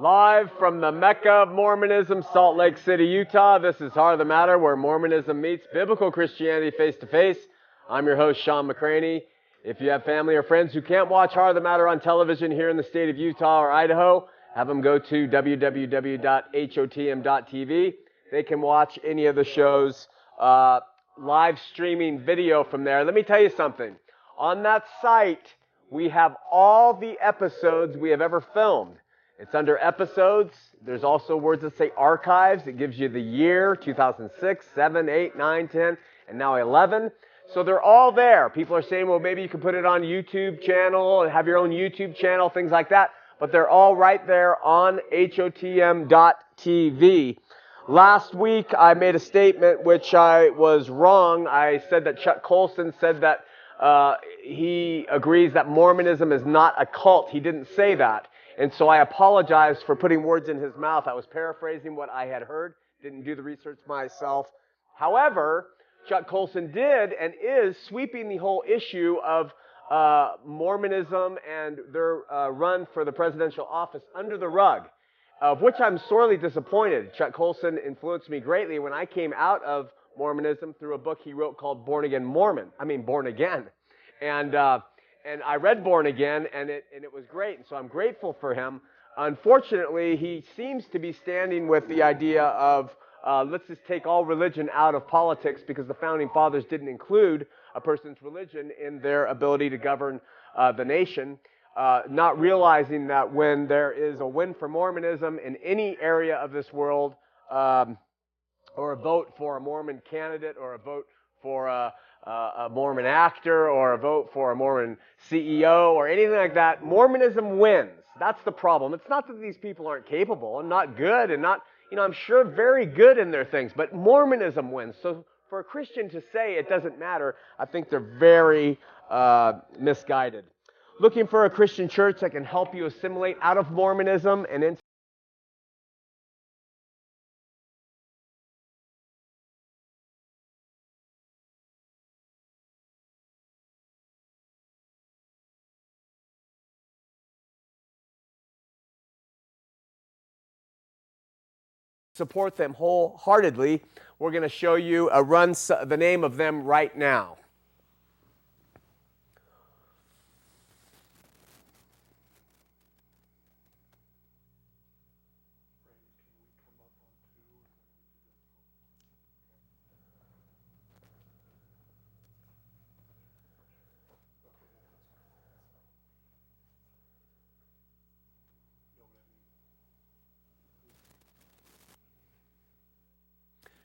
Live from the Mecca of Mormonism, Salt Lake City, Utah. This is Heart of the Matter, where Mormonism meets biblical Christianity face to face. I'm your host, Shawn McCraney. If you have family or friends who can't watch Heart of the Matter on television here in the state of Utah or Idaho, have them go to www.hotm.tv. They can watch any of the shows, uh, live streaming video from there. Let me tell you something. On that site, we have all the episodes we have ever filmed. It's under episodes. There's also words that say archives. It gives you the year 2006, 7, 8, 9, 10, and now 11. So they're all there. People are saying, well, maybe you can put it on YouTube channel and have your own YouTube channel, things like that. But they're all right there on HOTM.tv. Last week, I made a statement which I was wrong. I said that Chuck Colson said that uh, he agrees that Mormonism is not a cult. He didn't say that. And so I apologize for putting words in his mouth. I was paraphrasing what I had heard, didn't do the research myself. However, Chuck Colson did and is sweeping the whole issue of uh, Mormonism and their uh, run for the presidential office under the rug, of which I'm sorely disappointed. Chuck Colson influenced me greatly when I came out of Mormonism through a book he wrote called Born Again Mormon. I mean, Born Again. And, uh, and I read Born Again, and it, and it was great. And so I'm grateful for him. Unfortunately, he seems to be standing with the idea of uh, let's just take all religion out of politics because the founding fathers didn't include a person's religion in their ability to govern uh, the nation. Uh, not realizing that when there is a win for Mormonism in any area of this world, um, or a vote for a Mormon candidate, or a vote for a, a Mormon actor, or a vote for a Mormon CEO, or anything like that, Mormonism wins. That's the problem. It's not that these people aren't capable and not good and not you know, I'm sure very good in their things, but Mormonism wins. So for a Christian to say it doesn't matter, I think they're very uh, misguided. Looking for a Christian church that can help you assimilate out of Mormonism and into support them wholeheartedly. We're going to show you a run, the name of them right now.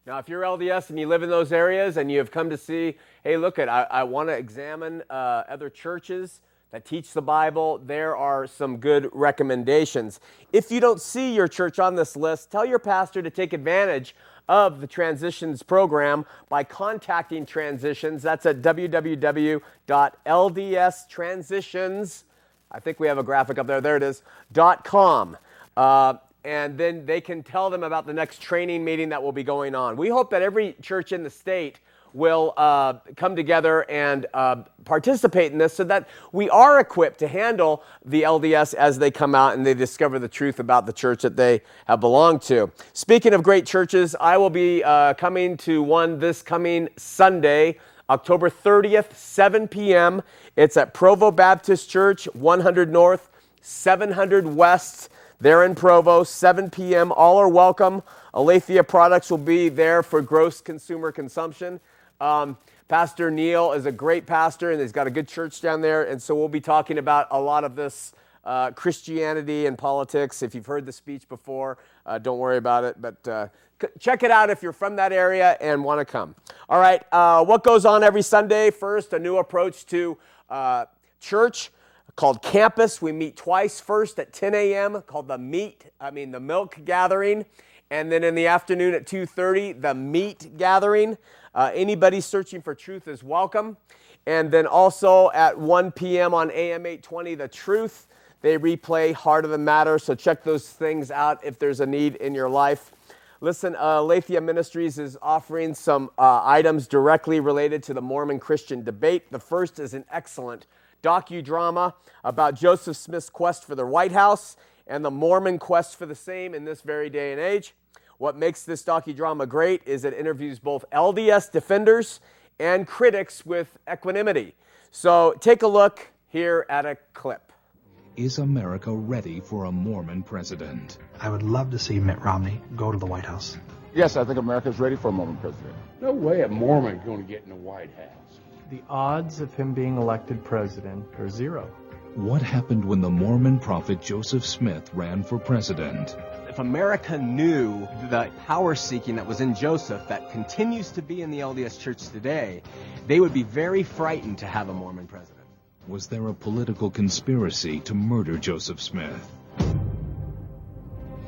Now, if you're LDS and you live in those areas and you have come to see, hey, look at, I, I want to examine uh, other churches that teach the Bible, there are some good recommendations. If you don't see your church on this list, tell your pastor to take advantage of the Transitions program by contacting Transitions. That's at www.ldstransitions. I think we have a graphic up there. There it is. .com. Uh, and then they can tell them about the next training meeting that will be going on. We hope that every church in the state will uh, come together and uh, participate in this so that we are equipped to handle the LDS as they come out and they discover the truth about the church that they have belonged to. Speaking of great churches, I will be uh, coming to one this coming Sunday, October 30th, 7 p.m. It's at Provo Baptist Church, 100 North, 700 West. They're in Provo, 7 p.m. All are welcome. Aletheia products will be there for gross consumer consumption. Um, pastor Neil is a great pastor, and he's got a good church down there. And so we'll be talking about a lot of this uh, Christianity and politics. If you've heard the speech before, uh, don't worry about it. But uh, check it out if you're from that area and want to come. All right, uh, what goes on every Sunday? First, a new approach to uh, church called Campus. We meet twice. First at 10 a.m. called the meat, I mean the milk gathering, and then in the afternoon at 2:30 the meat gathering. Uh, anybody searching for truth is welcome. And then also at 1 p.m. on AM 820, The Truth. They replay Heart of the Matter, so check those things out if there's a need in your life. Listen, uh, Aletheia Ministries is offering some uh, items directly related to the Mormon Christian debate. The first is an excellent docudrama about Joseph Smith's quest for the White House. and the Mormon quest for the same in this very day and age. What makes this docudrama great is it interviews both LDS defenders and critics with equanimity. So take a look here at a clip. Is America ready for a Mormon president? I would love to see Mitt Romney go to the White House. Yes, I think America is ready for a Mormon president. No way a Mormon going to get in the White House. The odds of him being elected president are zero. What happened when the Mormon prophet Joseph Smith ran for president? If America knew the power seeking that was in Joseph that continues to be in the LDS church today, they would be very frightened to have a Mormon president. Was there a political conspiracy to murder Joseph Smith?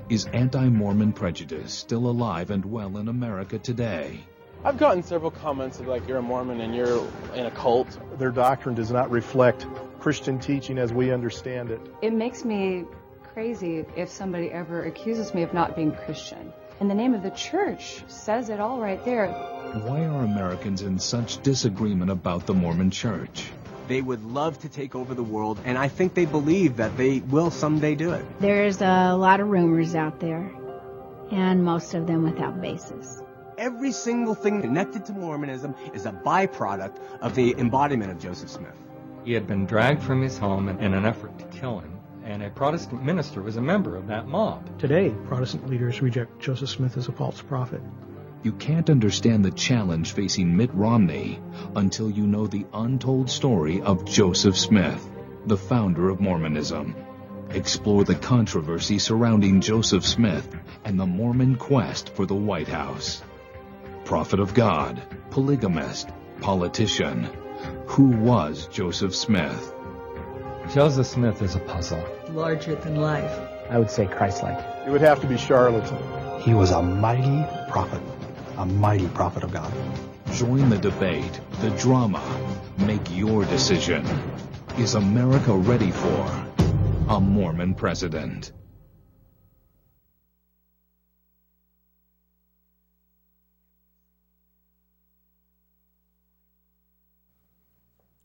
Is anti-Mormon prejudice still alive and well in America today? I've gotten several comments of like you're a Mormon and you're in a cult. Their doctrine does not reflect Christian teaching as we understand it. It makes me crazy if somebody ever accuses me of not being Christian. And the name of the church says it all right there. Why are Americans in such disagreement about the Mormon church? They would love to take over the world, and I think they believe that they will someday do it. There's a lot of rumors out there, and most of them without basis. Every single thing connected to Mormonism is a byproduct of the embodiment of Joseph Smith. He had been dragged from his home in an effort to kill him, and a Protestant minister was a member of that mob. Today, Protestant leaders reject Joseph Smith as a false prophet. You can't understand the challenge facing Mitt Romney until you know the untold story of Joseph Smith, the founder of Mormonism. Explore the controversy surrounding Joseph Smith and the Mormon quest for the White House. Prophet of God, polygamist, politician. Who was Joseph Smith? Joseph Smith is a puzzle. Larger than life. I would say Christ-like. It would have to be charlatan. He was a mighty prophet a mighty prophet of God. Join the debate, the drama. Make your decision. Is America ready for a Mormon president?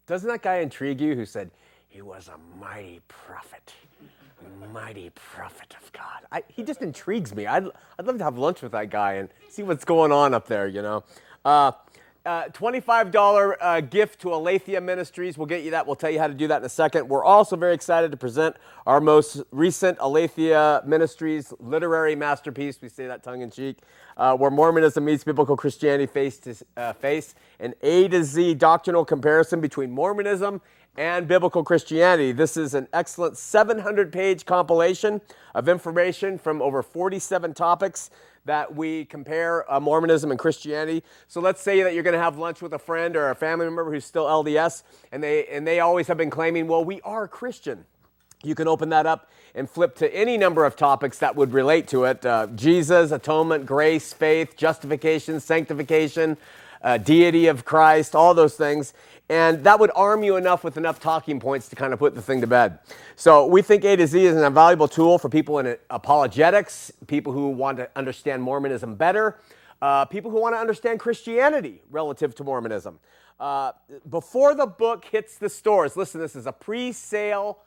Doesn't that guy intrigue you who said he was a mighty prophet? mighty prophet of God. I, he just intrigues me. I'd, I'd love to have lunch with that guy and see what's going on up there, you know. Uh, uh, $25 uh, gift to Aletheia Ministries. We'll get you that. We'll tell you how to do that in a second. We're also very excited to present our most recent Aletheia Ministries literary masterpiece. We say that tongue in cheek, uh, where Mormonism meets biblical Christianity face to uh, face, an A to Z doctrinal comparison between Mormonism and biblical Christianity. This is an excellent 700 page compilation of information from over 47 topics that we compare uh, Mormonism and Christianity. So let's say that you're going to have lunch with a friend or a family member who's still LDS, and they, and they always have been claiming, well, we are Christian. You can open that up and flip to any number of topics that would relate to it uh, Jesus, atonement, grace, faith, justification, sanctification, uh, deity of Christ, all those things. And that would arm you enough with enough talking points to kind of put the thing to bed. So we think A to Z is an invaluable tool for people in apologetics, people who want to understand Mormonism better, uh, people who want to understand Christianity relative to Mormonism. Uh, before the book hits the stores, listen, this is a pre sale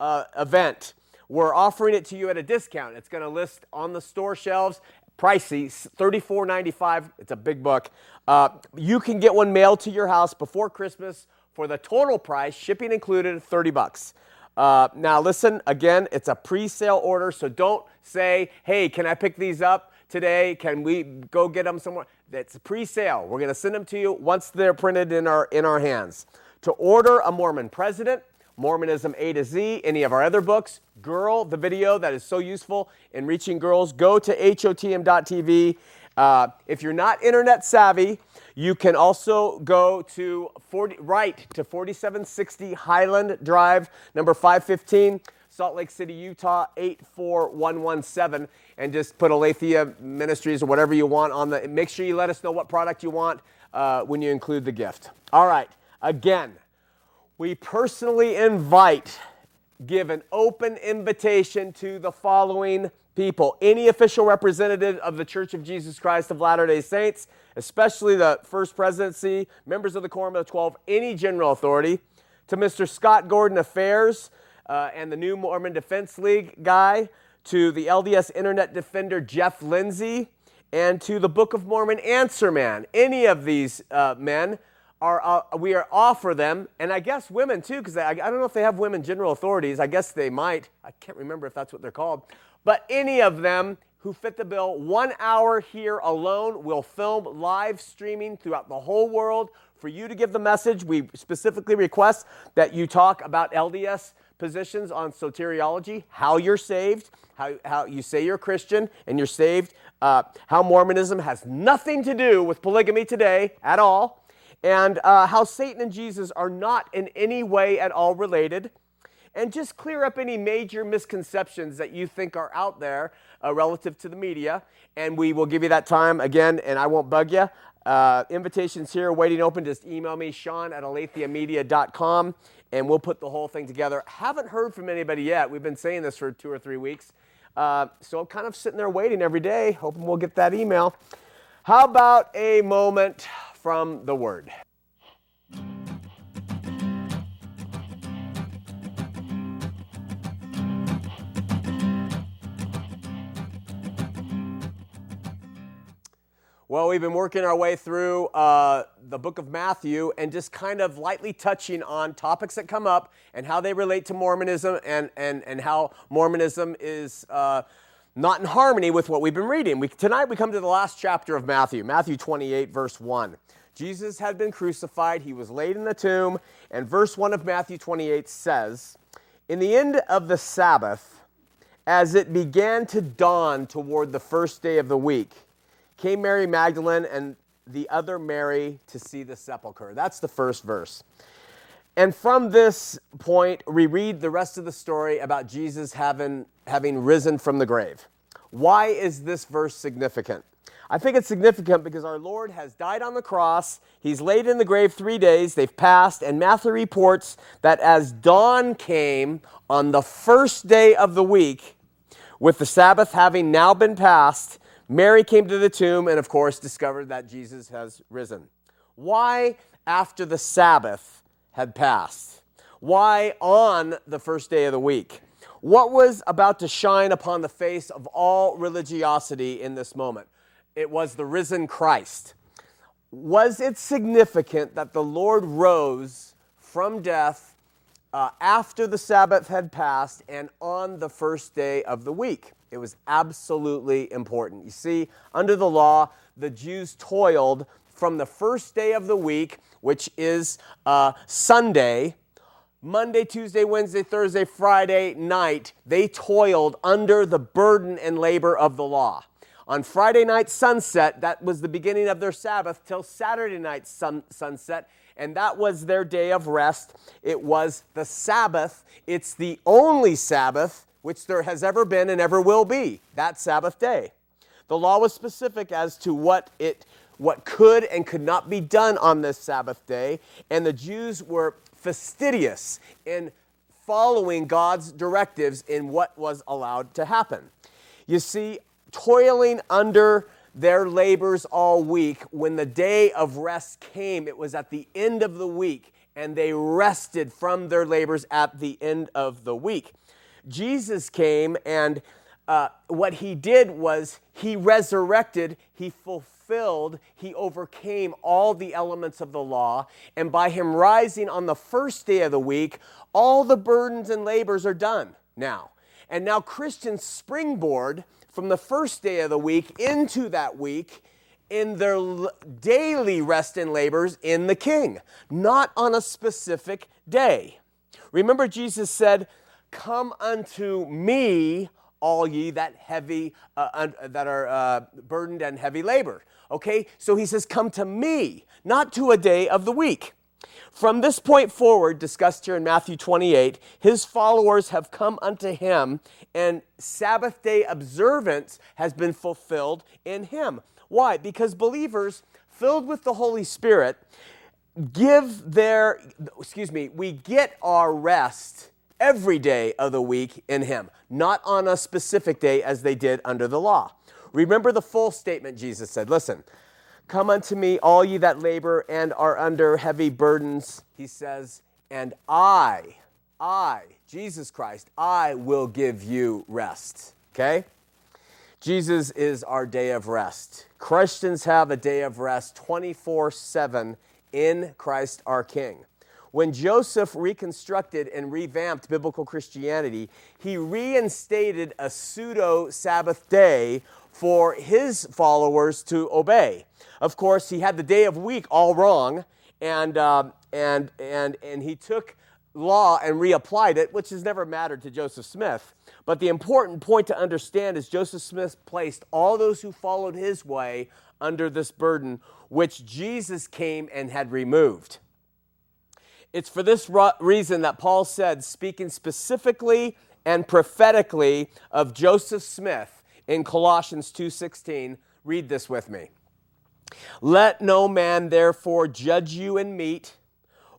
uh, event. We're offering it to you at a discount. It's going to list on the store shelves pricey, $34.95. It's a big book. Uh, you can get one mailed to your house before Christmas for the total price, shipping included, 30 bucks. Uh, now, listen, again, it's a pre sale order, so don't say, hey, can I pick these up today? Can we go get them somewhere? It's pre sale. We're going to send them to you once they're printed in our, in our hands. To order a Mormon president, Mormonism A to Z, any of our other books, Girl, the video that is so useful in reaching girls, go to hotm.tv. Uh, if you're not internet savvy, you can also go to 40, right to 4760 Highland Drive, number 515, Salt Lake City, Utah 84117, and just put Aletheia Ministries or whatever you want on the. Make sure you let us know what product you want uh, when you include the gift. All right, again we personally invite, give an open invitation to the following people any official representative of the Church of Jesus Christ of Latter day Saints, especially the First Presidency, members of the Quorum of the Twelve, any general authority, to Mr. Scott Gordon Affairs uh, and the new Mormon Defense League guy. to the LDS Internet Defender Jeff Lindsay, and to the Book of Mormon Answer Man. Any of these uh, men are uh, we are offer them, and I guess women too, because I, I don't know if they have women general authorities. I guess they might. I can't remember if that's what they're called. But any of them who fit the bill, one hour here alone will film live streaming throughout the whole world for you to give the message. We specifically request that you talk about LDS positions on soteriology, how you're saved, how, how you say you're Christian and you're saved, uh, how Mormonism has nothing to do with polygamy today at all and uh, how Satan and Jesus are not in any way at all related, and just clear up any major misconceptions that you think are out there uh, relative to the media. And we will give you that time again, and I won't bug you. Uh, invitations here, waiting open. Just email me, Sean at aletheamedia.com, and we'll put the whole thing together. Haven't heard from anybody yet. We've been saying this for two or three weeks. Uh, so I'm kind of sitting there waiting every day, hoping we'll get that email. How about a moment from the Word. Well, we've been working our way through uh, the book of Matthew and just kind of lightly touching on topics that come up and how they relate to Mormonism and, and, and how Mormonism is uh, not in harmony with what we've been reading. We, tonight we come to the last chapter of Matthew, Matthew 28, verse 1. Jesus had been crucified, he was laid in the tomb, and verse 1 of Matthew 28 says, In the end of the Sabbath, as it began to dawn toward the first day of the week, came Mary Magdalene and the other Mary to see the sepulchre. That's the first verse. And from this point, we read the rest of the story about Jesus having, having risen from the grave. Why is this verse significant? I think it's significant because our Lord has died on the cross. He's laid in the grave three days. They've passed. And Matthew reports that as dawn came on the first day of the week, with the Sabbath having now been passed, Mary came to the tomb and, of course, discovered that Jesus has risen. Why after the Sabbath had passed? Why on the first day of the week? What was about to shine upon the face of all religiosity in this moment? It was the risen Christ. Was it significant that the Lord rose from death uh, after the Sabbath had passed and on the first day of the week? It was absolutely important. You see, under the law, the Jews toiled from the first day of the week, which is uh, Sunday, Monday, Tuesday, Wednesday, Thursday, Friday night, they toiled under the burden and labor of the law. On Friday night sunset, that was the beginning of their Sabbath, till Saturday night sun, sunset, and that was their day of rest. It was the Sabbath. It's the only Sabbath which there has ever been and ever will be, that Sabbath day. The law was specific as to what it what could and could not be done on this Sabbath day, and the Jews were fastidious in following God's directives in what was allowed to happen. You see, toiling under their labors all week. When the day of rest came, it was at the end of the week, and they rested from their labors at the end of the week. Jesus came, and uh, what he did was he resurrected, he fulfilled, he overcame all the elements of the law, and by him rising on the first day of the week, all the burdens and labors are done now. And now Christians springboard from the first day of the week into that week in their daily rest and labors in the King, not on a specific day. Remember, Jesus said, Come unto me, all ye that heavy, uh, that are uh, burdened and heavy labor. Okay, so he says, Come to me, not to a day of the week. From this point forward, discussed here in Matthew 28, his followers have come unto him, and Sabbath day observance has been fulfilled in him. Why? Because believers filled with the Holy Spirit give their, excuse me, we get our rest every day of the week in him, not on a specific day as they did under the law. Remember the full statement Jesus said. Listen, Come unto me, all ye that labor and are under heavy burdens, he says, and I, I, Jesus Christ, I will give you rest. Okay? Jesus is our day of rest. Christians have a day of rest 24 7 in Christ our King. When Joseph reconstructed and revamped biblical Christianity, he reinstated a pseudo Sabbath day for his followers to obey. Of course, he had the day of week all wrong, and, uh, and, and, and he took law and reapplied it, which has never mattered to Joseph Smith. But the important point to understand is Joseph Smith placed all those who followed his way under this burden, which Jesus came and had removed. It's for this reason that Paul said, speaking specifically and prophetically of Joseph Smith in Colossians 2:16, read this with me. Let no man therefore judge you in meat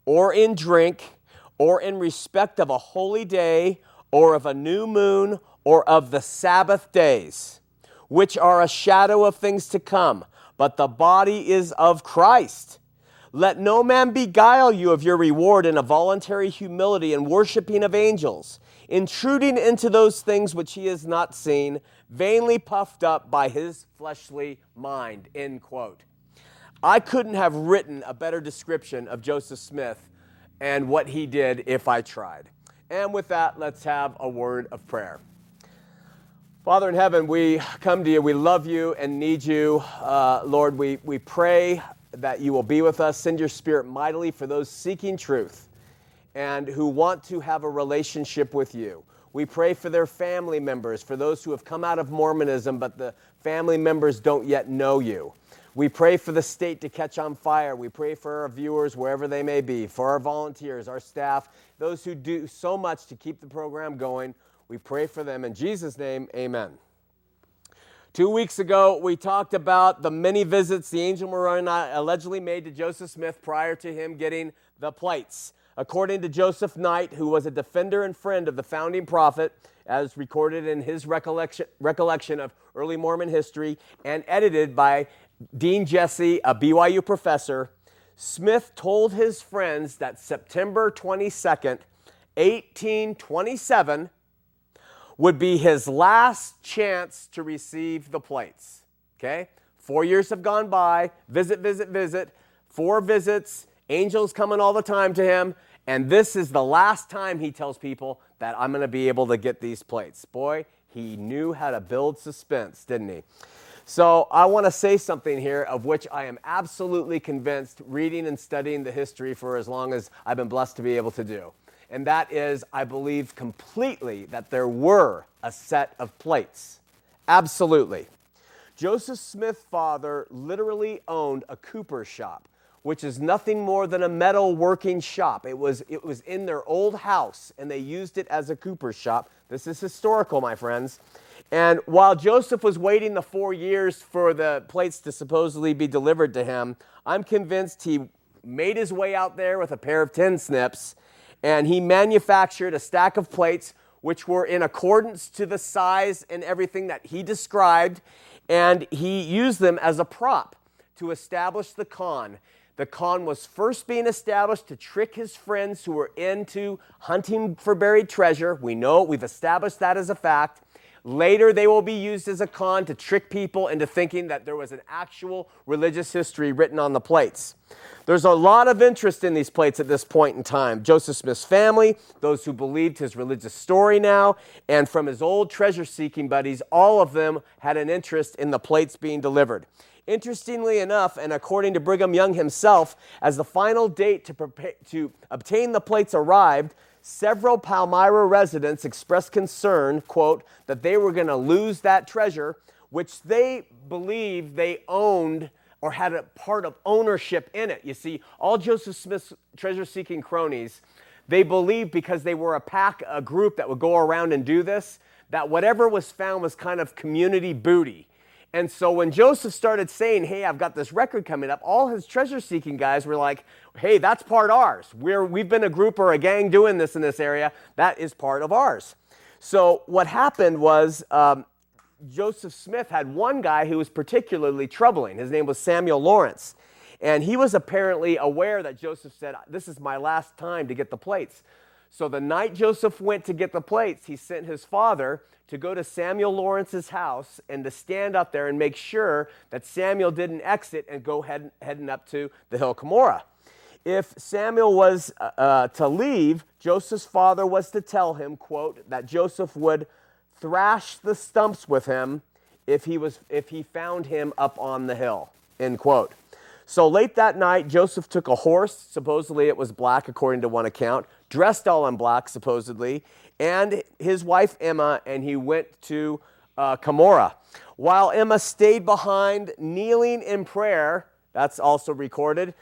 or in drink or in respect of a holy day or of a new moon or of the Sabbath days, which are a shadow of things to come, but the body is of Christ. Let no man beguile you of your reward in a voluntary humility and worshiping of angels, intruding into those things which he has not seen, vainly puffed up by his fleshly mind. End quote. I couldn't have written a better description of Joseph Smith and what he did if I tried. And with that, let's have a word of prayer. Father in heaven, we come to you. We love you and need you. Uh, Lord, we, we pray that you will be with us. Send your spirit mightily for those seeking truth and who want to have a relationship with you. We pray for their family members, for those who have come out of Mormonism, but the family members don't yet know you. We pray for the state to catch on fire. We pray for our viewers, wherever they may be, for our volunteers, our staff, those who do so much to keep the program going. We pray for them. In Jesus' name, amen. Two weeks ago, we talked about the many visits the angel Moroni allegedly made to Joseph Smith prior to him getting the plates. According to Joseph Knight, who was a defender and friend of the founding prophet, as recorded in his recollection, recollection of early Mormon history and edited by Dean Jessee, a BYU professor, Smith told his friends that September 22nd, 1827, would be his last chance to receive the plates. Okay? Four years have gone by, visit, visit, visit, four visits, angels coming all the time to him, and this is the last time he tells people that I'm going to be able to get these plates. Boy, he knew how to build suspense, didn't he? So I want to say something here of which I am absolutely convinced reading and studying the history for as long as I've been blessed to be able to do. And that is, I believe completely that there were a set of plates. Absolutely. Joseph Smith's father literally owned a cooper shop, which is nothing more than a metal working shop. It was, it was in their old house, and they used it as a cooper shop. This is historical, my friends. And while Joseph was waiting the four years for the plates to supposedly be delivered to him, I'm convinced he made his way out there with a pair of tin snips and he manufactured a stack of plates which were in accordance to the size and everything that he described. And he used them as a prop to establish the con. The con was first being established to trick his friends who were into hunting for buried treasure. We know we've established that as a fact. Later, they will be used as a con to trick people into thinking that there was an actual religious history written on the plates. There's a lot of interest in these plates at this point in time. Joseph Smith's family, those who believed his religious story now, and from his old treasure seeking buddies, all of them had an interest in the plates being delivered. Interestingly enough, and according to Brigham Young himself, as the final date to, prepare, to obtain the plates arrived, several Palmyra residents expressed concern, quote, that they were going to lose that treasure, which they believed they owned or had a part of ownership in it. You see, all Joseph Smith's treasure seeking cronies, they believed because they were a pack, a group that would go around and do this, that whatever was found was kind of community booty. And so when Joseph started saying, Hey, I've got this record coming up, all his treasure seeking guys were like, Hey, that's part ours. We're, we've been a group or a gang doing this in this area. That is part of ours. So what happened was um, Joseph Smith had one guy who was particularly troubling. His name was Samuel Lawrence. And he was apparently aware that Joseph said, This is my last time to get the plates. So the night Joseph went to get the plates, he sent his father to go to Samuel Lawrence's house and to stand up there and make sure that Samuel didn't exit and go head, heading up to the hill Cumorah. If Samuel was uh, uh, to leave, Joseph's father was to tell him, quote, that Joseph would thrash the stumps with him if he, was, if he found him up on the hill, end quote. So late that night, Joseph took a horse, supposedly it was black according to one account, dressed all in black, supposedly, and his wife Emma, and he went to uh. While Emma stayed behind, kneeling in prayer, that's also recorded,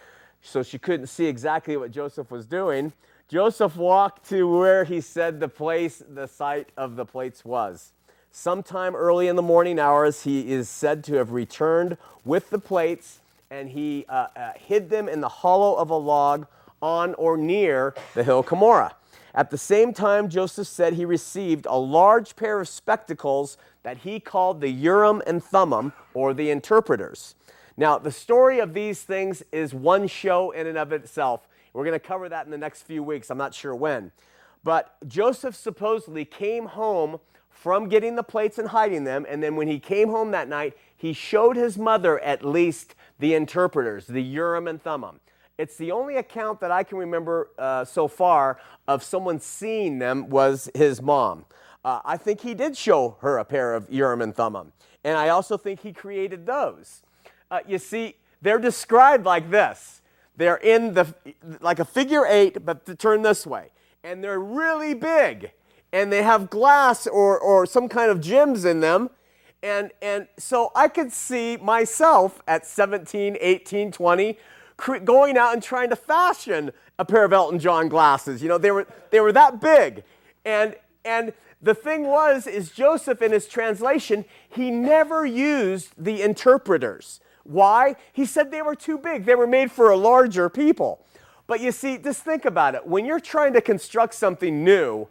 so she couldn't see exactly what Joseph was doing. Joseph walked to where he said the place, the site of the plates was. Sometime early in the morning hours, he is said to have returned with the plates and he uh, uh, hid them in the hollow of a log on or near the hill Cumorah. At the same time, Joseph said he received a large pair of spectacles that he called the Urim and Thummim, or the interpreters. Now, the story of these things is one show in and of itself. We're going to cover that in the next few weeks. I'm not sure when. But Joseph supposedly came home from getting the plates and hiding them, and then when he came home that night, he showed his mother at least the interpreters, the Urim and Thummim. It's the only account that I can remember uh, so far of someone seeing them was his mom. Uh, I think he did show her a pair of Urim and Thummim, and I also think he created those. Uh, you see, they're described like this. They're in the like a figure eight, but to turn this way, and they're really big, and they have glass or or some kind of gems in them, and, and so I could see myself at 17, 18, 20 going out and trying to fashion a pair of Elton John glasses. You know, they were, they were that big. And, and the thing was, is Joseph in his translation, he never used the interpreters. Why? He said they were too big. They were made for a larger people. But you see, just think about it. When you're trying to construct something new,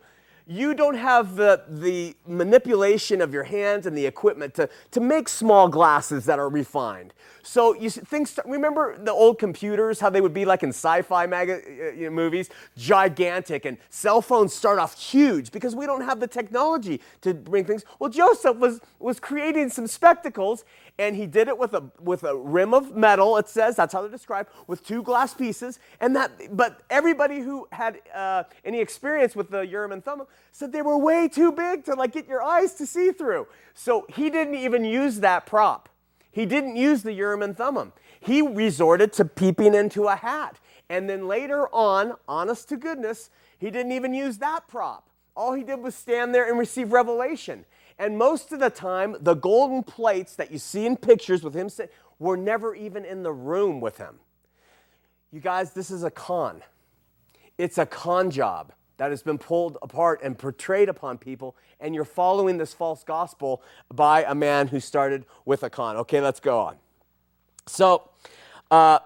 you don't have the, the manipulation of your hands and the equipment to, to make small glasses that are refined. So you things. Remember the old computers, how they would be like in sci-fi uh, movies, gigantic, and cell phones start off huge because we don't have the technology to bring things. Well, Joseph was was creating some spectacles, and he did it with a with a rim of metal. It says that's how they're described with two glass pieces, and that. But everybody who had uh, any experience with the Urim and Thummim said they were way too big to like get your eyes to see through. So he didn't even use that prop. He didn't use the Urim and Thummim. He resorted to peeping into a hat. And then later on, honest to goodness, he didn't even use that prop. All he did was stand there and receive revelation. And most of the time, the golden plates that you see in pictures with him were never even in the room with him. You guys, this is a con. It's a con job that has been pulled apart and portrayed upon people, and you're following this false gospel by a man who started with a con. Okay, let's go on. So, uh,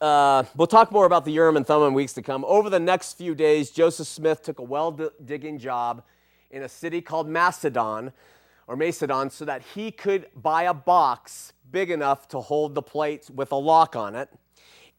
uh, we'll talk more about the Urim and Thummim in weeks to come. Over the next few days, Joseph Smith took a well digging job in a city called Macedon or Macedon so that he could buy a box big enough to hold the plates with a lock on it.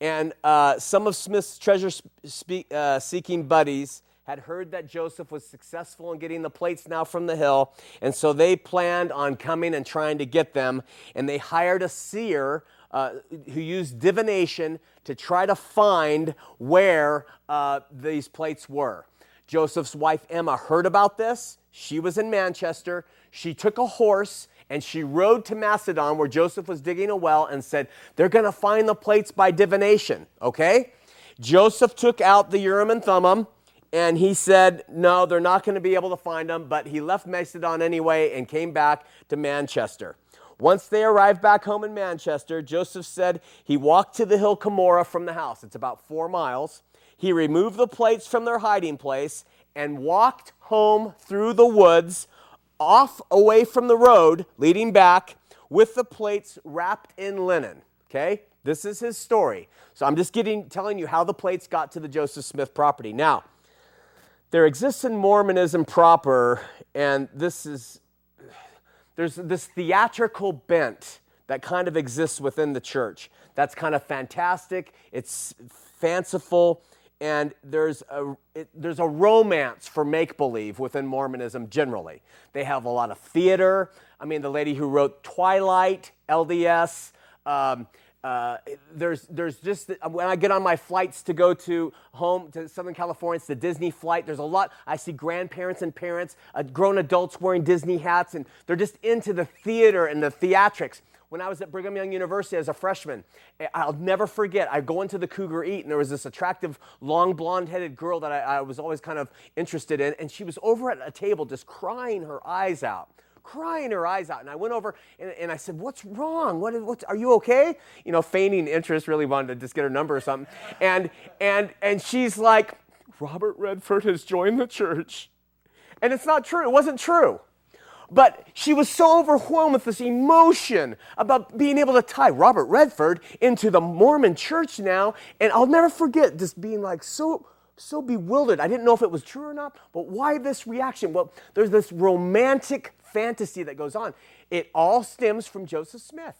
And uh, some of Smith's treasure spe- uh, seeking buddies had heard that Joseph was successful in getting the plates now from the hill. And so they planned on coming and trying to get them. And they hired a seer uh, who used divination to try to find where uh, these plates were. Joseph's wife Emma heard about this. She was in Manchester. She took a horse and she rode to Macedon where Joseph was digging a well and said, They're going to find the plates by divination, okay? Joseph took out the Urim and Thummim and he said, No, they're not going to be able to find them, but he left Macedon anyway and came back to Manchester. Once they arrived back home in Manchester, Joseph said he walked to the hill Cumorah from the house. It's about four miles. He removed the plates from their hiding place and walked home through the woods off away from the road leading back with the plates wrapped in linen. Okay? This is his story. So I'm just getting telling you how the plates got to the Joseph Smith property. Now, there exists in Mormonism proper, and this is there's this theatrical bent that kind of exists within the church. That's kind of fantastic. It's fanciful. and there's a, it, there's a romance for make believe within Mormonism generally. They have a lot of theater. I mean, the lady who wrote Twilight, LDS. Um, uh, there's, there's just when I get on my flights to go to home to Southern California, it's the Disney flight. There's a lot. I see grandparents and parents, uh, grown adults wearing Disney hats, and they're just into the theater and the theatrics. When I was at Brigham Young University as a freshman, eh, I'll never forget. I go into the Cougareat, and there was this attractive, long, blonde-headed girl that I, I was always kind of interested in, and she was over at a table just crying her eyes out crying her eyes out. And I went over and, and I said, What's wrong? What, what, are you okay? You know, feigning interest, really wanted to just get her number or something. And, and, and she's like, Robert Redford has joined the church. And it's not true. It wasn't true. But she was so overwhelmed with this emotion about being able to tie Robert Redford into the Mormon church now. And I'll never forget just being like so so bewildered. I didn't know if it was true or not, but why this reaction? Well, there's this romantic fantasy that goes on. It all stems from Joseph Smith.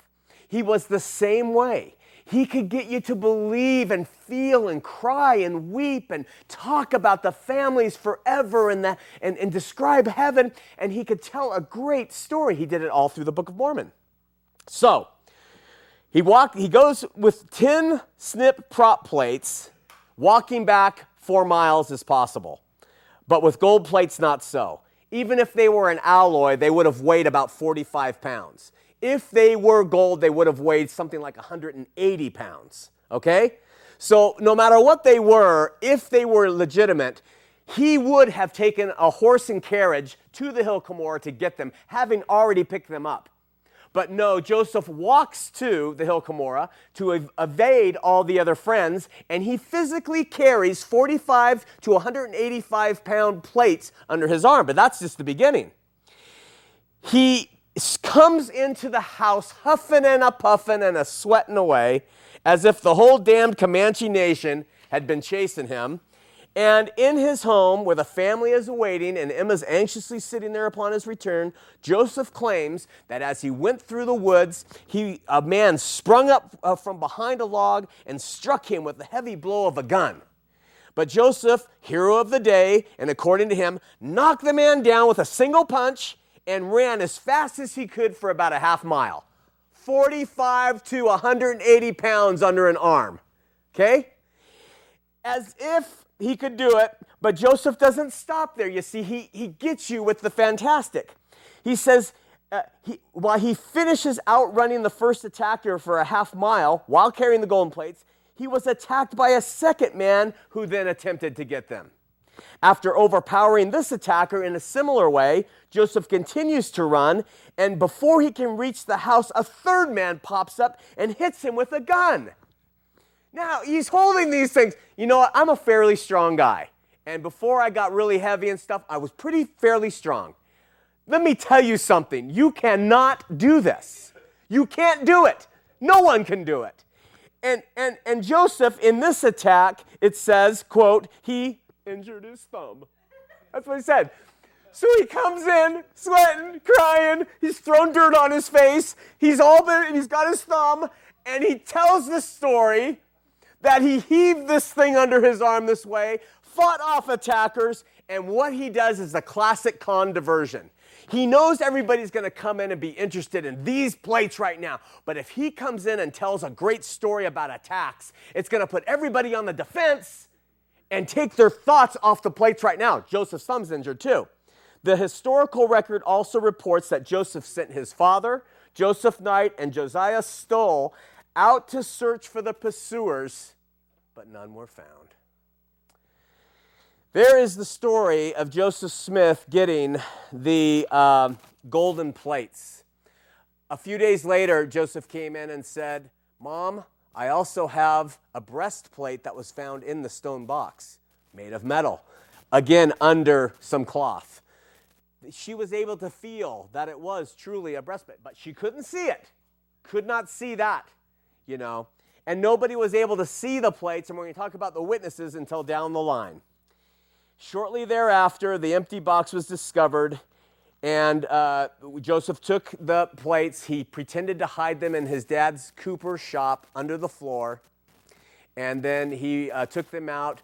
He was the same way. He could get you to believe and feel and cry and weep and talk about the families forever and, the, and, and describe heaven. And he could tell a great story. He did it all through the Book of Mormon. So he walked, he goes with 10 snip prop plates, walking back four miles as possible. But with gold plates, not so. Even if they were an alloy, they would have weighed about 45 pounds. If they were gold, they would have weighed something like 180 pounds. Okay? So, no matter what they were, if they were legitimate, he would have taken a horse and carriage to the Hill Cumorah to get them, having already picked them up. But no, Joseph walks to the Hill Cumorah to ev- evade all the other friends, and he physically carries 45 to 185 pound plates under his arm. But that's just the beginning. He comes into the house huffing and a puffing and a sweating away as if the whole damned Comanche nation had been chasing him. And in his home, where the family is awaiting and Emma's anxiously sitting there upon his return, Joseph claims that as he went through the woods, he, a man sprung up uh, from behind a log and struck him with the heavy blow of a gun. But Joseph, hero of the day, and according to him, knocked the man down with a single punch and ran as fast as he could for about a half mile. 45 to 180 pounds under an arm. Okay? As if he could do it, but Joseph doesn't stop there. You see, he, he gets you with the fantastic. He says, uh, he, while he finishes outrunning the first attacker for a half mile while carrying the golden plates, he was attacked by a second man who then attempted to get them. After overpowering this attacker in a similar way, Joseph continues to run, and before he can reach the house, a third man pops up and hits him with a gun. Now, he's holding these things. You know what? I'm a fairly strong guy. And before I got really heavy and stuff, I was pretty fairly strong. Let me tell you something. You cannot do this. You can't do it. No one can do it. And, and, and Joseph, in this attack, it says, quote, he injured his thumb. That's what he said. So he comes in, sweating, crying. He's thrown dirt on his face. He's all been, he's got his thumb, and he tells the story that he heaved this thing under his arm this way, fought off attackers, and what he does is a classic con diversion. He knows everybody's going to come in and be interested in these plates right now. But if he comes in and tells a great story about attacks, it's going to put everybody on the defense and take their thoughts off the plates right now. Joseph's thumb's injured too. The historical record also reports that Joseph sent his father, Joseph Knight, and Josiah Stowell out to search for the pursuers, but none were found. There is the story of Joseph Smith getting the uh, golden plates. A few days later, Joseph came in and said, Mom, I also have a breastplate that was found in the stone box, made of metal, again under some cloth. She was able to feel that it was truly a breastplate, but she couldn't see it. Could not see that you know. And nobody was able to see the plates, and we're going to talk about the witnesses until down the line. Shortly thereafter, the empty box was discovered, and uh, Joseph took the plates. He pretended to hide them in his dad's cooper shop under the floor, and then he uh, took them out.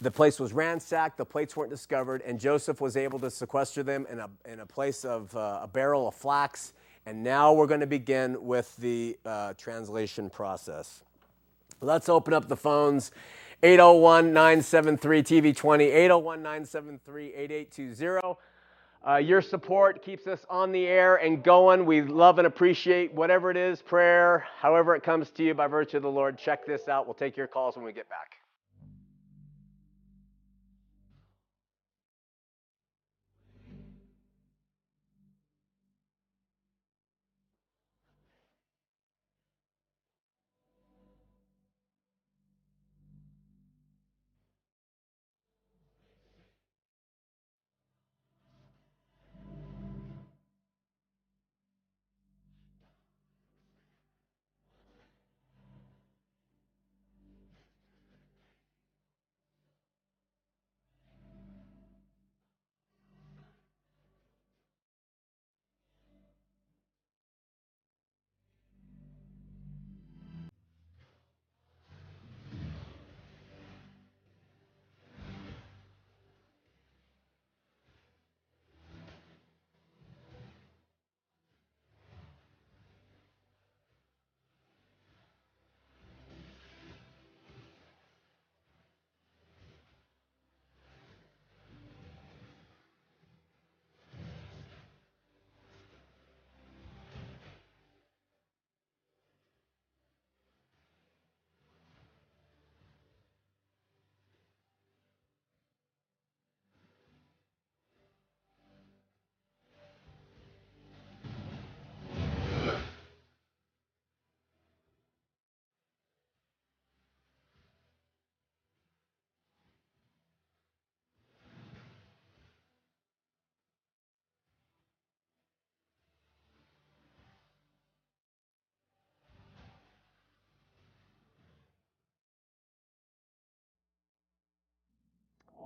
the place was ransacked, the plates weren't discovered, and Joseph was able to sequester them in a, in a place of uh, a barrel of flax. And now we're going to begin with the uh, translation process. Let's open up the phones 801 973 TV20, 801 973 8820. Uh, your support keeps us on the air and going. We love and appreciate whatever it is prayer, however it comes to you by virtue of the Lord. Check this out. We'll take your calls when we get back.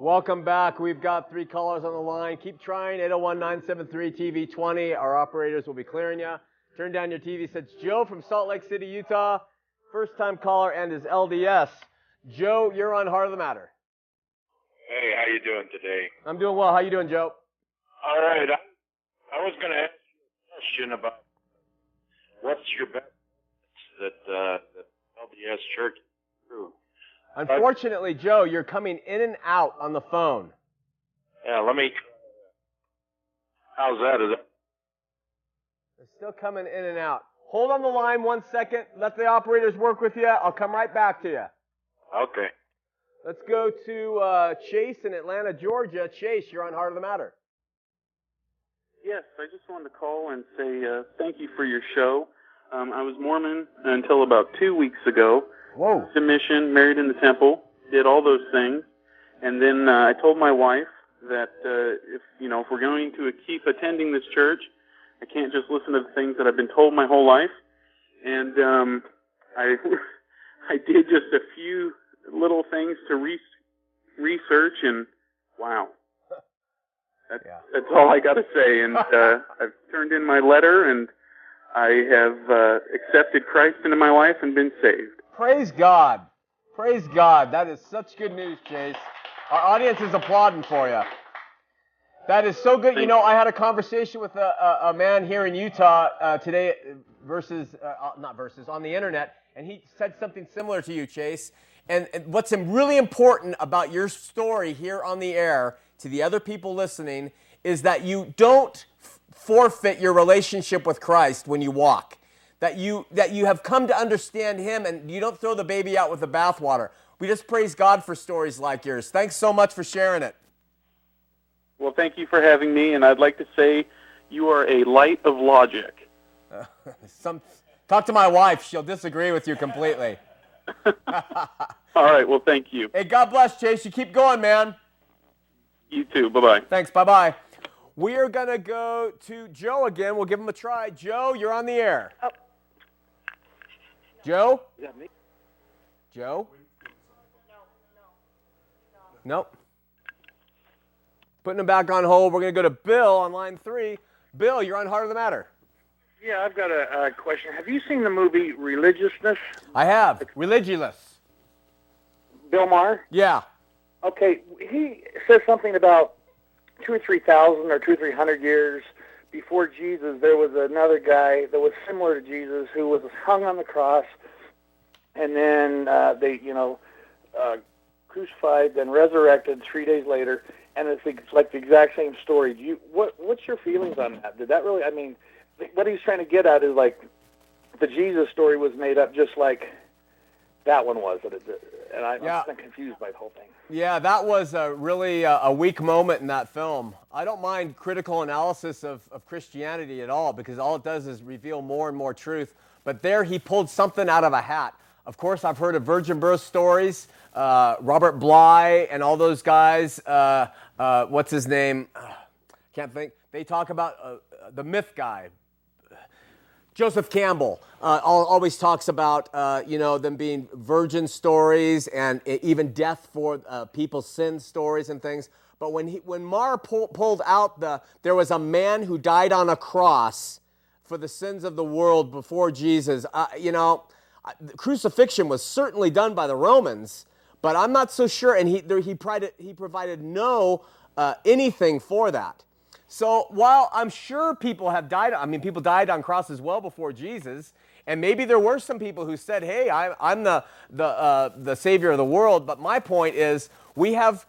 Welcome back. We've got three callers on the line. Keep trying. 801 973 TV20. Our operators will be clearing you. Turn down your TV. Says Joe from Salt Lake City, Utah. First time caller and is LDS. Joe, you're on Heart of the Matter. Hey, how you doing today? I'm doing well. How you doing, Joe? All right. I, I was going to ask you a question about what's your best that uh, that LDS Church. Unfortunately, Joe, you're coming in and out on the phone. Yeah, let me. How's that? Is it? They're still coming in and out. Hold on the line one second. Let the operators work with you. I'll come right back to you. Okay. Let's go to uh, Chase in Atlanta, Georgia. Chase, you're on Heart of the Matter. Yes, I just wanted to call and say uh, thank you for your show. Um, I was Mormon until about two weeks ago. Whoa. Submission, married in the temple, did all those things, and then uh, I told my wife that uh, if you know if we're going to keep attending this church, I can't just listen to the things that I've been told my whole life. And um, I I did just a few little things to re- research, and wow, that's, yeah. that's all I got to say. And uh, I've turned in my letter, and I have uh, accepted Christ into my life and been saved. Praise God. Praise God. That is such good news, Chase. Our audience is applauding for you. That is so good. You know, I had a conversation with a, a, a man here in Utah uh, today, versus, uh, not versus, on the internet, and he said something similar to you, Chase. And, and what's really important about your story here on the air to the other people listening is that you don't forfeit your relationship with Christ when you walk that you that you have come to understand him and you don't throw the baby out with the bathwater. We just praise God for stories like yours. Thanks so much for sharing it. Well, thank you for having me, and I'd like to say you are a light of logic. Uh, some, talk to my wife; she'll disagree with you completely. All right. Well, thank you. Hey, God bless, Chase. You keep going, man. You too. Bye bye. Thanks. Bye bye. We are going to go to Joe again. We'll give him a try. Joe, you're on the air. Oh. Joe? Is that me? Joe? No, no, no. Nope. Putting him back on hold. We're going to go to Bill on line three. Bill, you're on Heart of the Matter. Yeah, I've got a, a question. Have you seen the movie Religiousness? I have. Religious. Bill Maher? Yeah. Okay, he says something about two or three thousand or two or three hundred years before Jesus. There was another guy that was similar to Jesus who was hung on the cross, and then uh, they, you know, uh, crucified, then resurrected three days later, and it's like the exact same story. Do you what? What's your feelings on that? Did that really? I mean, what he's trying to get at is like the Jesus story was made up just like that one was, and I'm yeah. confused by the whole thing. Yeah, that was a really uh, a weak moment in that film. I don't mind critical analysis of, of Christianity at all because all it does is reveal more and more truth. But there he pulled something out of a hat. Of course, I've heard of virgin birth stories, uh, Robert Bly and all those guys. Uh, uh what's his name? can't think. They talk about uh, the myth guy, Joseph Campbell uh, always talks about, uh, you know, them being virgin stories and even death for uh, people's sin stories and things. But when, he, when Maher pull, pulled out the, there was a man who died on a cross for the sins of the world before Jesus, uh, you know, crucifixion was certainly done by the Romans, but I'm not so sure. And he, there, he, provided, he provided no uh, anything for that. So while I'm sure people have died, I mean, people died on crosses well before Jesus, and maybe there were some people who said, hey, I, am the, the, uh, the Savior of the world. But my point is, we have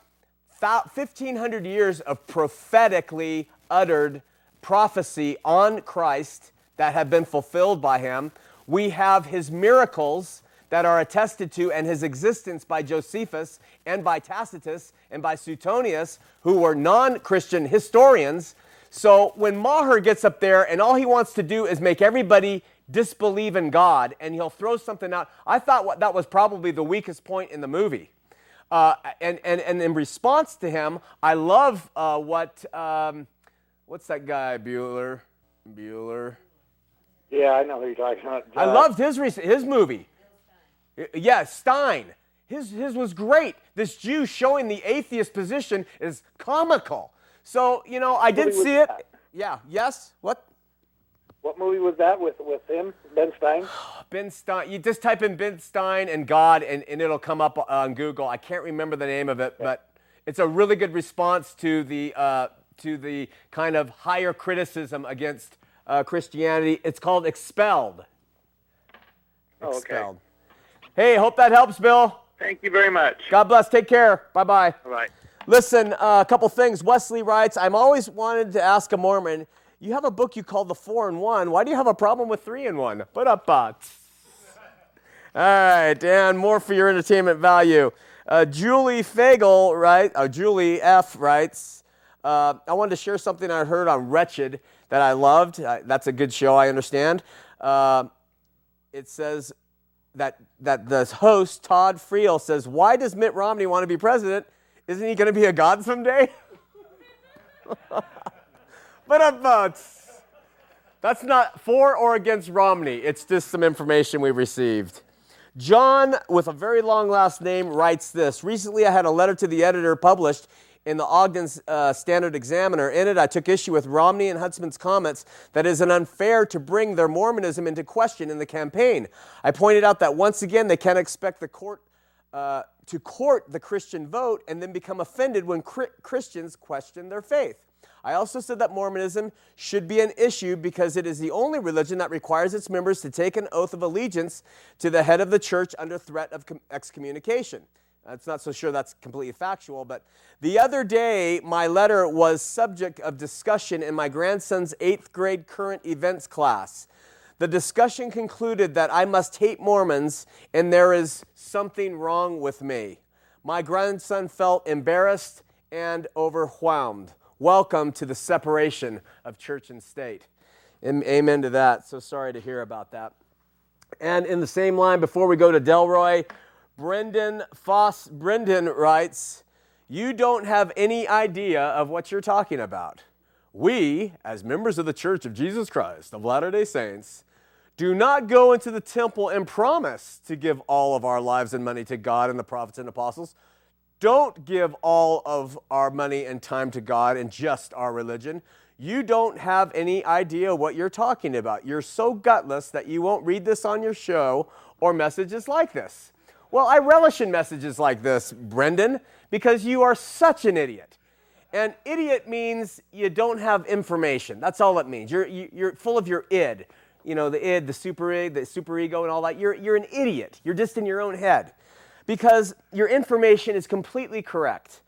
1,500 years of prophetically uttered prophecy on Christ that have been fulfilled by him. We have his miracles that are attested to and his existence by Josephus and by Tacitus and by Suetonius, who were non Christian historians. So when Maher gets up there and all he wants to do is make everybody disbelieve in God and he'll throw something out, I thought that was probably the weakest point in the movie. Uh, and, and, and in response to him, I love uh, what, um, what's that guy, Bueller? Bueller. Yeah, I know who you're talking about. I loved his, his movie. Yeah, Stein. His, his was great. This Jew showing the atheist position is comical. So, you know, I did see it. That? Yeah, yes? What? What movie was that with, with him, Ben Stein? ben Stein. You just type in Ben Stein and God, and, and it'll come up on Google. I can't remember the name of it, okay. but it's a really good response to the, uh, to the kind of higher criticism against uh, Christianity. It's called Expelled. Oh, Expelled. Hey, hope that helps, Bill. Thank you very much. God bless. Take care. Bye bye. Bye bye. Listen, uh, a couple things. Wesley writes I'm always wanted to ask a Mormon, you have a book you call The Four in One. Why do you have a problem with three in one? Put up bots. All right, Dan, more for your entertainment value. Uh, Julie Fagel, right? Uh, Julie F. writes, uh, I wanted to share something I heard on Wretched that I loved. that's a good show, I understand. Uh, it says, that, that the host, Todd Friel, says, Why does Mitt Romney want to be president? Isn't he going to be a god someday? but uh, that's not for or against Romney. It's just some information we received. John, with a very long last name, writes this Recently, I had a letter to the editor published in the Ogden uh, Standard Examiner. In it, I took issue with Romney and Huntsman's comments that it is an unfair to bring their Mormonism into question in the campaign. I pointed out that once again, they can't expect the court uh, to court the Christian vote and then become offended when Christians question their faith. I also said that Mormonism should be an issue because it is the only religion that requires its members to take an oath of allegiance to the head of the church under threat of excommunication. It's not so sure that's completely factual, but the other day, my letter was subject of discussion in my grandson's eighth grade current events class. The discussion concluded that I must hate Mormons and there is something wrong with me. My grandson felt embarrassed and overwhelmed. Welcome to the separation of church and state. Amen to that. So sorry to hear about that. And in the same line, before we go to Delroy, Brendan Foss Brendan writes, "You don't have any idea of what you're talking about. We, as members of the Church of Jesus Christ of Latter-day Saints, do not go into the temple and promise to give all of our lives and money to God and the prophets and apostles. Don't give all of our money and time to God and just our religion. You don't have any idea what you're talking about. You're so gutless that you won't read this on your show or messages like this. Well, I relish in messages like this, Brendan, because you are such an idiot. And idiot means you don't have information. That's all it means. You're, you're full of your id. You know, the id, the super id, the super ego, and all that. You're, you're an idiot. You're just in your own head because your information is completely correct.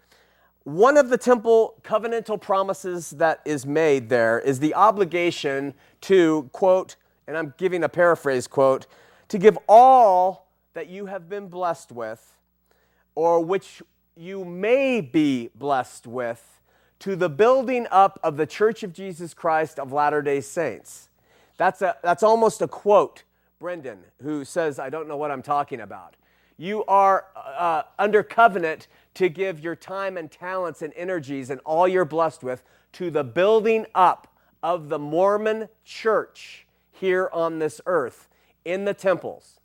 One of the temple covenantal promises that is made there is the obligation to, quote, and I'm giving a paraphrase quote, to give all that you have been blessed with, or which you may be blessed with, to the building up of the Church of Jesus Christ of Latter day Saints. That's, a, that's almost a quote, Brendan, who says, I don't know what I'm talking about. You are uh, under covenant to give your time and talents and energies and all you're blessed with to the building up of the Mormon church here on this earth in the temples.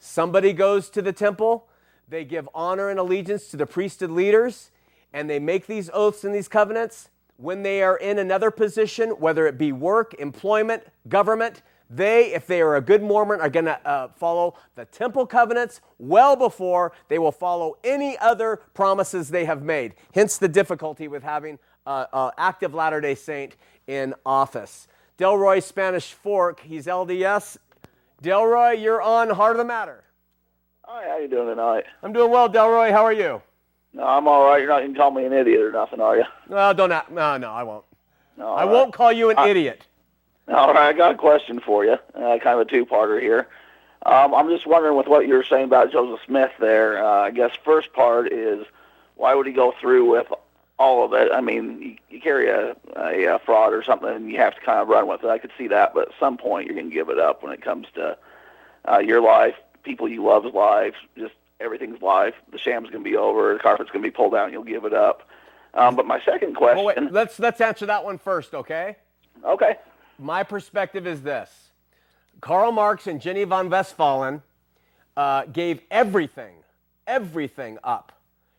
Somebody goes to the temple, they give honor and allegiance to the priesthood leaders, and they make these oaths and these covenants. When they are in another position, whether it be work, employment, government, they, if they are a good Mormon, are going to uh, follow the temple covenants well before they will follow any other promises they have made. Hence the difficulty with having an active Latter day Saint in office. Delroy Spanish Fork, he's LDS. Delroy, you're on Heart of the Matter. Hi, how you doing tonight? I'm doing well, Delroy. How are you? No, I'm all right. You're not going to call me an idiot or nothing, are you? No, don't. No, no, I won't. No, I won't call you an I, idiot. All right, I got a question for you. Uh, kind of a two-parter here. Um, I'm just wondering with what you were saying about Joseph Smith there. Uh, I guess first part is why would he go through with all of it? I mean, you, you carry a, a, a fraud or something, and you have to kind of run with it. I could see that, but at some point you're going to give it up when it comes to uh, your life, people you love's life, just everything's life. The sham's going to be over. The carpet's going to be pulled down. You'll give it up. Um, but my second question. Oh, wait, let's let's answer that one first, okay? Okay. My perspective is this: Karl Marx and Jenny von Westphalen uh, gave everything, everything up.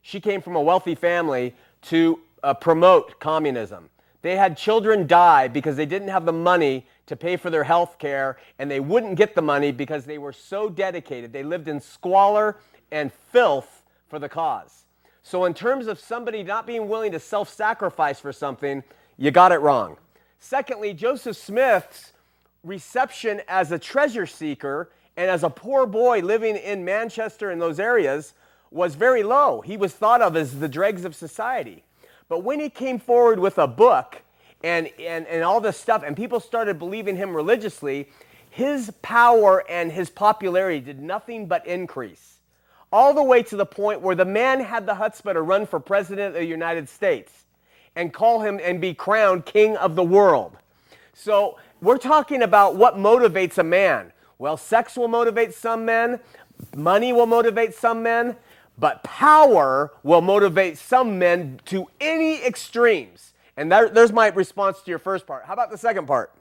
She came from a wealthy family to uh, promote communism. They had children die because they didn't have the money to pay for their health care, and they wouldn't get the money because they were so dedicated. They lived in squalor and filth for the cause. So, in terms of somebody not being willing to self sacrifice for something, you got it wrong. Secondly, Joseph Smith's reception as a treasure seeker and as a poor boy living in Manchester and those areas was very low. He was thought of as the dregs of society. But when he came forward with a book and, and, and all this stuff, and people started believing him religiously, his power and his popularity did nothing but increase all the way to the point where the man had the chutzpah to run for president of the United States and call him and be crowned king of the world. So we're talking about what motivates a man. Well, sex will motivate some men, money will motivate some men, but power will motivate some men to any extremes. And that, there's my response to your first part. How about the second part?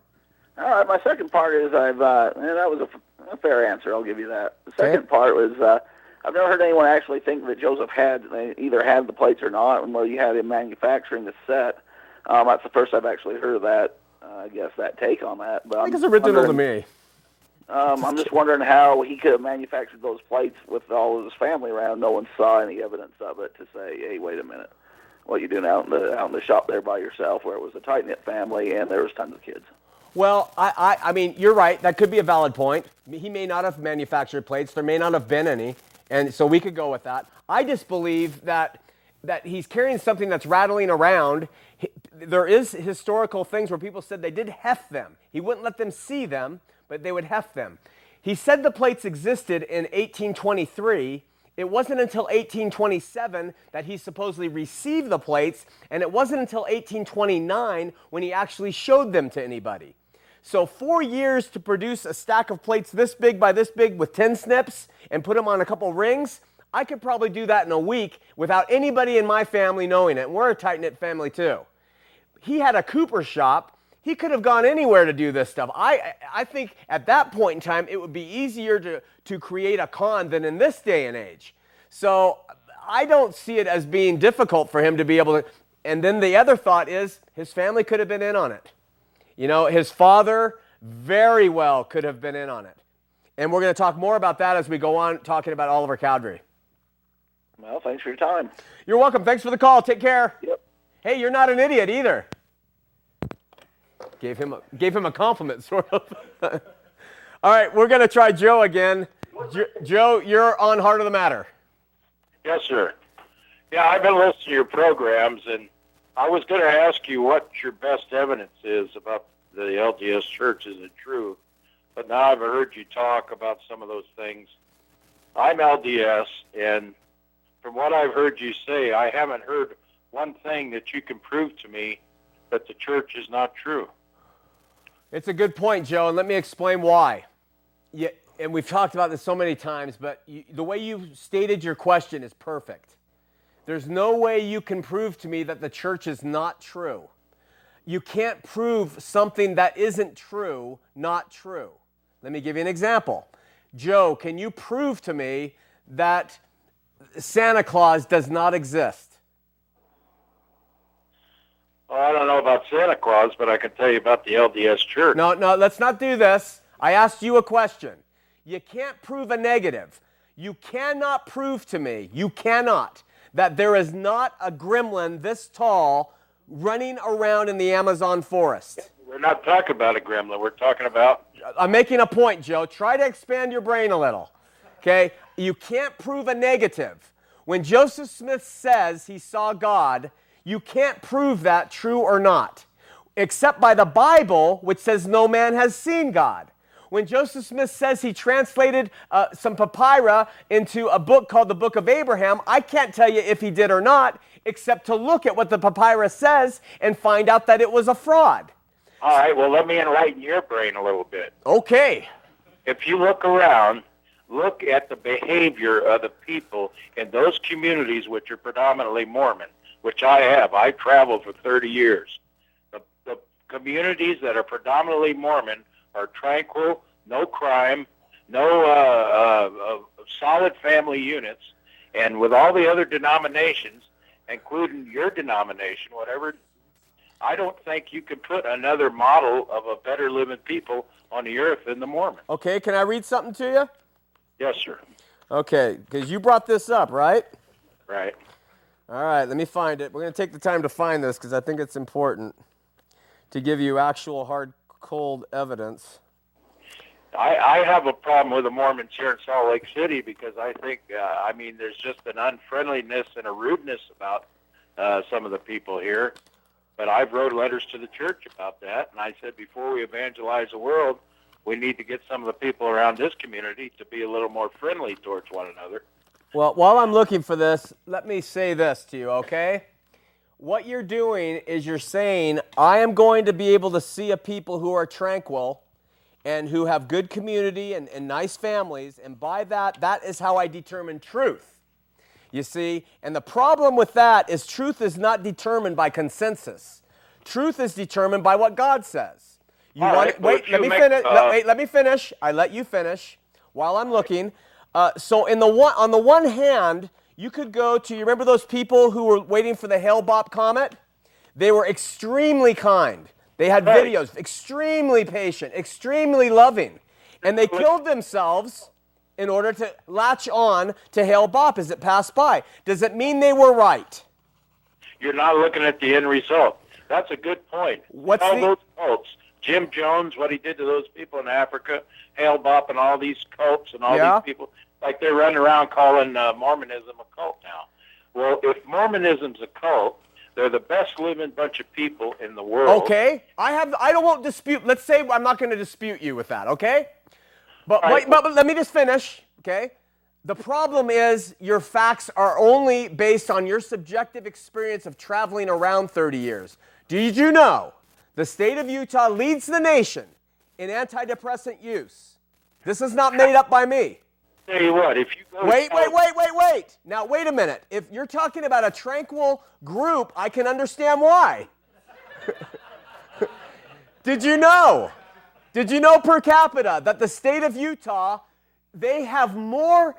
All right, my second part is I've, uh, and that was a, a fair answer. I'll give you that. The second okay. part was uh, I've never heard anyone actually think that Joseph had either had the plates or not, and whether you had him manufacturing the set. Um, that's the first I've actually heard of that. Uh, I guess that take on that. But I think it's original to me. Um, I'm just wondering how he could have manufactured those plates with all of his family around. No one saw any evidence of it to say, "Hey, wait a minute, what are you doing out in the out in the shop there by yourself?" Where it was a tight knit family and there was tons of kids. Well, I, I, I mean, you're right. That could be a valid point. He may not have manufactured plates. There may not have been any. And so we could go with that. I just believe that that he's carrying something that's rattling around. There is historical things where people said they did heft them. He wouldn't let them see them, but they would heft them. He said the plates existed in 1823. It wasn't until 1827 that he supposedly received the plates, and it wasn't until 1829 when he actually showed them to anybody. So, four years to produce a stack of plates this big by this big with 10 snips and put them on a couple rings, I could probably do that in a week without anybody in my family knowing it. And we're a tight knit family too. He had a cooper shop. He could have gone anywhere to do this stuff. I, I think at that point in time, it would be easier to, to create a con than in this day and age. So I don't see it as being difficult for him to be able to. And then the other thought is his family could have been in on it. You know, his father very well could have been in on it. And we're going to talk more about that as we go on talking about Oliver Cowdery. Well, thanks for your time. You're welcome. Thanks for the call. Take care. Yep. Hey, you're not an idiot either. Gave him a, gave him a compliment, sort of. All right, we're going to try Joe again. Jo- Joe, you're on Heart of the Matter. Yes, sir. Yeah, I've been listening to your programs, and I was going to ask you what your best evidence is about the LDS Church. Is it true? But now I've heard you talk about some of those things. I'm LDS, and from what I've heard you say, I haven't heard one thing that you can prove to me that the church is not true. It's a good point, Joe, and let me explain why. Yeah, and we've talked about this so many times, but you, the way you stated your question is perfect. There's no way you can prove to me that the church is not true. You can't prove something that isn't true not true. Let me give you an example. Joe, can you prove to me that Santa Claus does not exist? Well, I don't know about Santa Claus, but I can tell you about the LDS Church. No, no, let's not do this. I asked you a question. You can't prove a negative. You cannot prove to me, you cannot, that there is not a gremlin this tall running around in the Amazon forest. We're not talking about a gremlin. We're talking about. I'm making a point, Joe. Try to expand your brain a little. Okay? You can't prove a negative. When Joseph Smith says he saw God, you can't prove that true or not, except by the Bible, which says no man has seen God. When Joseph Smith says he translated uh, some papyri into a book called the Book of Abraham, I can't tell you if he did or not, except to look at what the papyrus says and find out that it was a fraud. All right, well, let me enlighten your brain a little bit. Okay. If you look around, look at the behavior of the people in those communities which are predominantly Mormon, which I have. I've traveled for 30 years. The, the communities that are predominantly Mormon are tranquil, no crime, no uh, uh, uh, solid family units, and with all the other denominations, including your denomination, whatever, I don't think you can put another model of a better living people on the earth than the Mormon. Okay, can I read something to you? Yes, sir. Okay, because you brought this up, right? Right. All right, let me find it. We're going to take the time to find this because I think it's important to give you actual hard, cold evidence. I, I have a problem with the Mormons here in Salt Lake City because I think, uh, I mean, there's just an unfriendliness and a rudeness about uh, some of the people here. But I've wrote letters to the church about that, and I said before we evangelize the world, we need to get some of the people around this community to be a little more friendly towards one another. Well, while I'm looking for this, let me say this to you, okay? What you're doing is you're saying, I am going to be able to see a people who are tranquil and who have good community and, and nice families, and by that, that is how I determine truth. You see? And the problem with that is truth is not determined by consensus. Truth is determined by what God says. You All want right, it- wait, let me make, finish. uh, wait, let me finish. I let you finish while I'm looking. Uh, so in the one, on the one hand, you could go to, you remember those people who were waiting for the Hale-Bopp comet? They were extremely kind. They had Right. videos, extremely patient, extremely loving. And they killed themselves in order to latch on to Hale-Bopp as it passed by. Does it mean they were right? You're not looking at the end result. That's a good point. What's all the- those cults? Jim Jones, what he did to those people in Africa, Hale Bopp, and all these cults and all Yeah. these people, like they're running around calling uh, Mormonism a cult now. Well, if Mormonism's a cult, they're the best living bunch of people in the world. Okay, I have. I don't won't dispute. Let's say I'm not going to dispute you with that. Okay, but right. wait, but, but let me just finish. Okay, the problem is your facts are only based on your subjective experience of traveling around 30 years. Did you know the state of Utah leads the nation in antidepressant use? This is not made up by me. Tell you what, if you Wait, wait, wait, wait, wait. Now, wait a minute. If you're talking about a tranquil group, I can understand why. Did you know? Did you know per capita that the state of Utah, they have more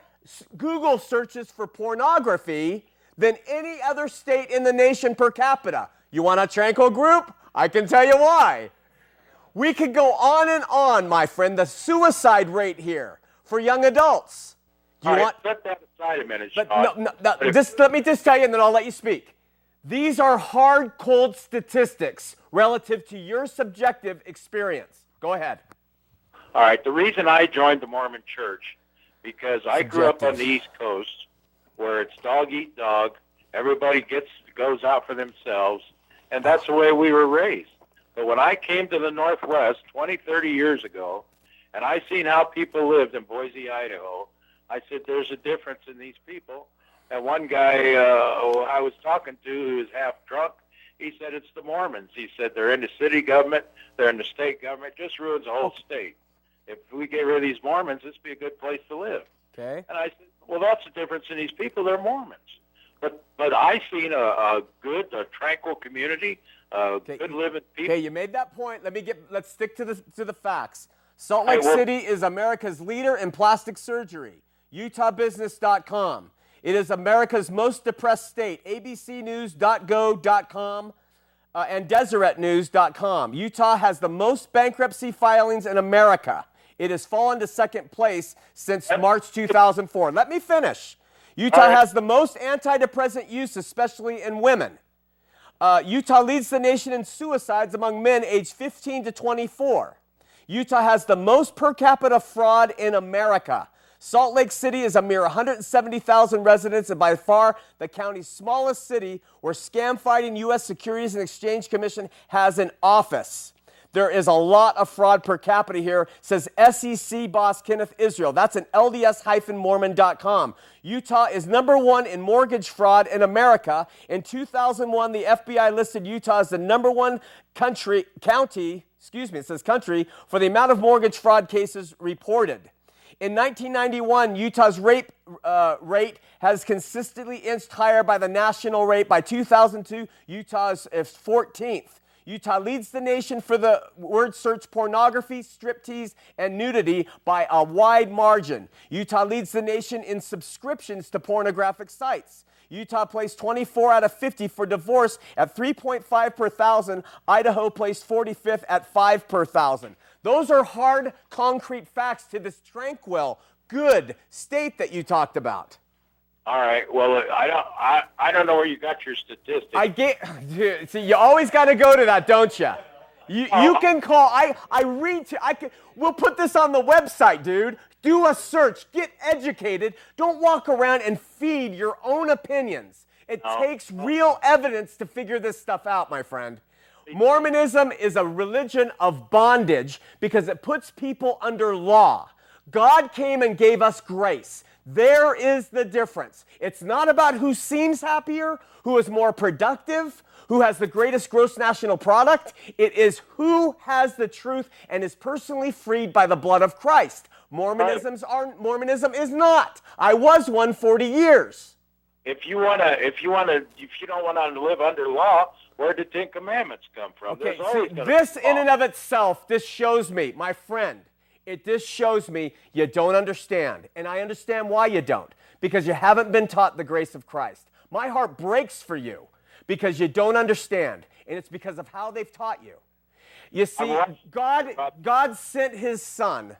Google searches for pornography than any other state in the nation per capita? You want a tranquil group? I can tell you why. We could go on and on, my friend. The suicide rate here for young adults. Do you All right, want? set that aside a minute, But no, no, no, But if- just let me just tell you, and then I'll let you speak. These are hard, cold statistics relative to your subjective experience. Go ahead. All right. The reason I joined the Mormon Church because I grew up on the East Coast, where it's dog eat dog. Everybody gets goes out for themselves, and that's the way we were raised. But when I came to the Northwest 20, 30 years ago, and I seen how people lived in Boise, Idaho, I said, "There's a difference in these people." And one guy uh, I was talking to, who was half drunk, he said, "It's the Mormons." He said, "They're in the city government, they're in the state government, just ruins the whole state." if we get rid of these Mormons, this would be a good place to live. Okay. And I said, well, that's the difference in these people. They're Mormons. But but I seen a, a good, a tranquil community, uh, good living people. Okay, you made that point. Let me get. Let's stick to the to the facts. Salt Lake will- City is America's leader in plastic surgery. UtahBusiness.com. It is America's most depressed state. ABCNews.go.com uh, and DeseretNews.com. Utah has the most bankruptcy filings in America. It has fallen to second place since March 2004. Let me finish. Utah right. has the most antidepressant use, especially in women. Uh, Utah leads the nation in suicides among men aged 15 to 24. Utah has the most per capita fraud in America. Salt Lake City is a mere 170,000 residents and by far the county's smallest city where scam fighting U.S. Securities and Exchange Commission has an office. There is a lot of fraud per capita here, says SEC boss Kenneth Israel. That's an LDS-Mormon.com. Utah is number one in mortgage fraud in America. In 2001, the FBI listed Utah as the number one country county. Excuse me, it says country for the amount of mortgage fraud cases reported. In 1991, Utah's rape uh, rate has consistently inched higher by the national rate. By 2002, Utah is is 14th. Utah leads the nation for the word search pornography, striptease, and nudity by a wide margin. Utah leads the nation in subscriptions to pornographic sites. Utah placed 24 out of 50 for divorce at 3.5 per thousand. Idaho placed 45th at 5 per thousand. Those are hard, concrete facts to this tranquil, good state that you talked about. All right. Well, uh, I don't. I, I don't know where you got your statistics. I get. See, you always got to go to that, don't you? You, you can call. I I read to. I can. We'll put this on the website, dude. Do a search. Get educated. Don't walk around and feed your own opinions. It takes real evidence to figure this stuff out, my friend. Mormonism is a religion of bondage because it puts people under law. God came and gave us grace. There is the difference. It's not about who seems happier, who is more productive, who has the greatest gross national product. It is who has the truth and is personally freed by the blood of Christ. Mormonism's are, Mormonism is not. I was one 40 years. if you wanna, if you wanna, if you don't want to live under law, where did Ten Commandments come from? Okay, see, this in and of itself, this shows me, my friend, it just shows me you don't understand. And I understand why you don't, because you haven't been taught the grace of Christ. My heart breaks for you because you don't understand, and it's because of how they've taught you. You see, God, uh, God sent his son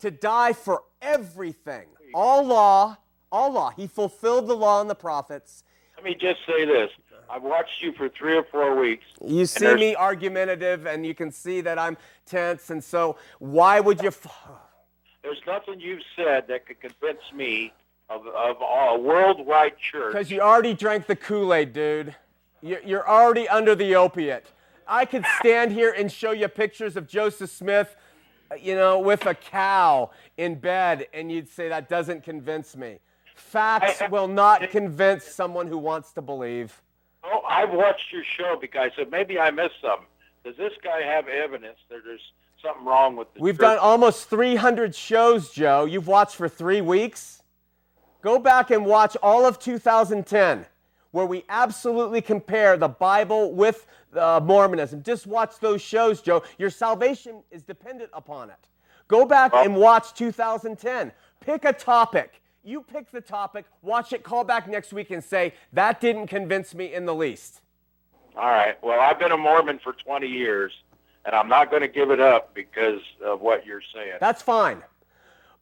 to die for everything. All law, all law. He fulfilled the law and the prophets. Let me just say this: I've watched you for three or four weeks. You see me argumentative, and you can see that I'm tense, and so why would you? F- There's nothing you've said that could convince me of, of a worldwide church. Because you already drank the Kool Aid, dude. You- You're already under the opiate. I could stand here and show you pictures of Joseph Smith, you know, with a cow in bed, and you'd say that doesn't convince me. Facts will not convince someone who wants to believe. Oh, I've watched your show because I said maybe I missed something. Does this guy have evidence that there's something wrong with the We've church? done almost 300 shows, Joe. You've watched for three weeks? Go back and watch all of 2010, where we absolutely compare the Bible with uh, Mormonism. Just watch those shows, Joe. Your salvation is dependent upon it. Go back and watch 2010. Pick a topic. You pick the topic, watch it, call back next week and say, that didn't convince me in the least. All right. Well, I've been a Mormon for 20 years, and I'm not going to give it up because of what you're saying. That's fine.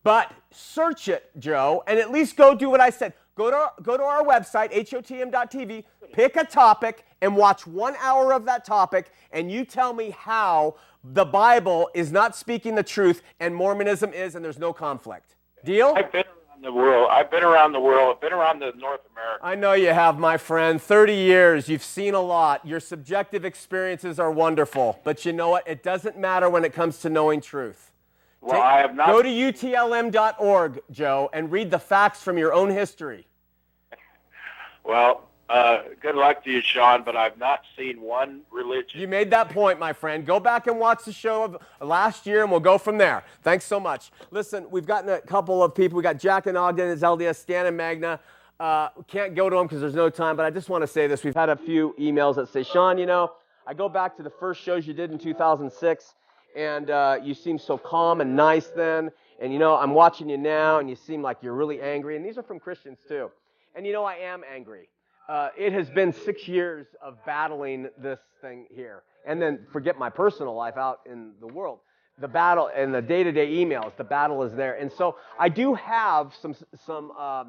But search it, Joe, and at least go do what I said. Go to, go to our website, hotm.tv, pick a topic, and watch one hour of that topic, and you tell me how the Bible is not speaking the truth and Mormonism is, and there's no conflict. Deal? I've been around the world. I've been around the world. I've been around the North America. I know you have, my friend. 30 years. You've seen a lot. Your subjective experiences are wonderful. But you know what? It doesn't matter when it comes to knowing truth. Well, Take, I have not. Go to utlm.org, Joe, and read the facts from your own history. Well, uh, good luck to you, Shawn, but I've not seen one religion. You made that point, my friend. Go back and watch the show of last year, and we'll go from there. Thanks so much. Listen, we've gotten a couple of people. We got Jack and Ogden, it's LDS, Stan and Magna. Uh, can't go to them because there's no time, but I just want to say this. We've had a few emails that say, Shawn, you know, I go back to the first shows you did in 2006, and uh, you seem so calm and nice then. And, you know, I'm watching you now, and you seem like you're really angry. And these are from Christians, too. And, you know, I am angry uh, it has been six years of battling this thing here. And then forget my personal life out in the world. The battle and the day to day emails, the battle is there. And so I do have some, some uh,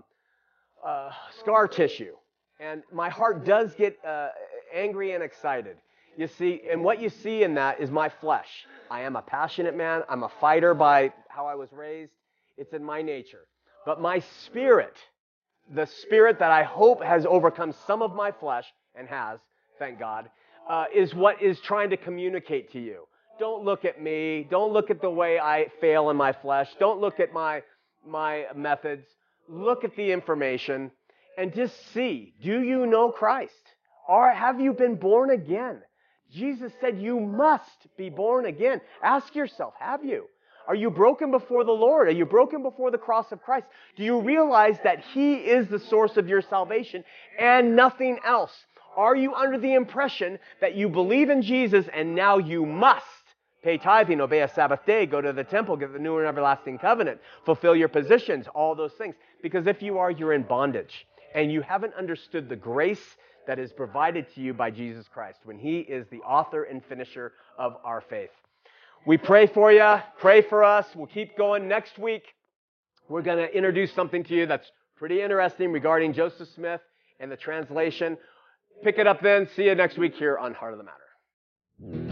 uh, scar tissue. And my heart does get uh, angry and excited. You see, and what you see in that is my flesh. I am a passionate man. I'm a fighter by how I was raised. It's in my nature. But my spirit, the spirit that I hope has overcome some of my flesh, and has, thank God, uh, is what is trying to communicate to you. Don't look at me. Don't look at the way I fail in my flesh. Don't look at my, my methods. Look at the information and just see do you know Christ? Or have you been born again? Jesus said you must be born again. Ask yourself, have you? Are you broken before the Lord? Are you broken before the cross of Christ? Do you realize that He is the source of your salvation and nothing else? Are you under the impression that you believe in Jesus and now you must pay tithing, obey a Sabbath day, go to the temple, get the new and everlasting covenant, fulfill your positions, all those things? Because if you are, you're in bondage and you haven't understood the grace that is provided to you by Jesus Christ when He is the author and finisher of our faith. We pray for you. Pray for us. We'll keep going. Next week, we're going to introduce something to you that's pretty interesting regarding Joseph Smith and the translation. Pick it up then. See you next week here on Heart of the Matter.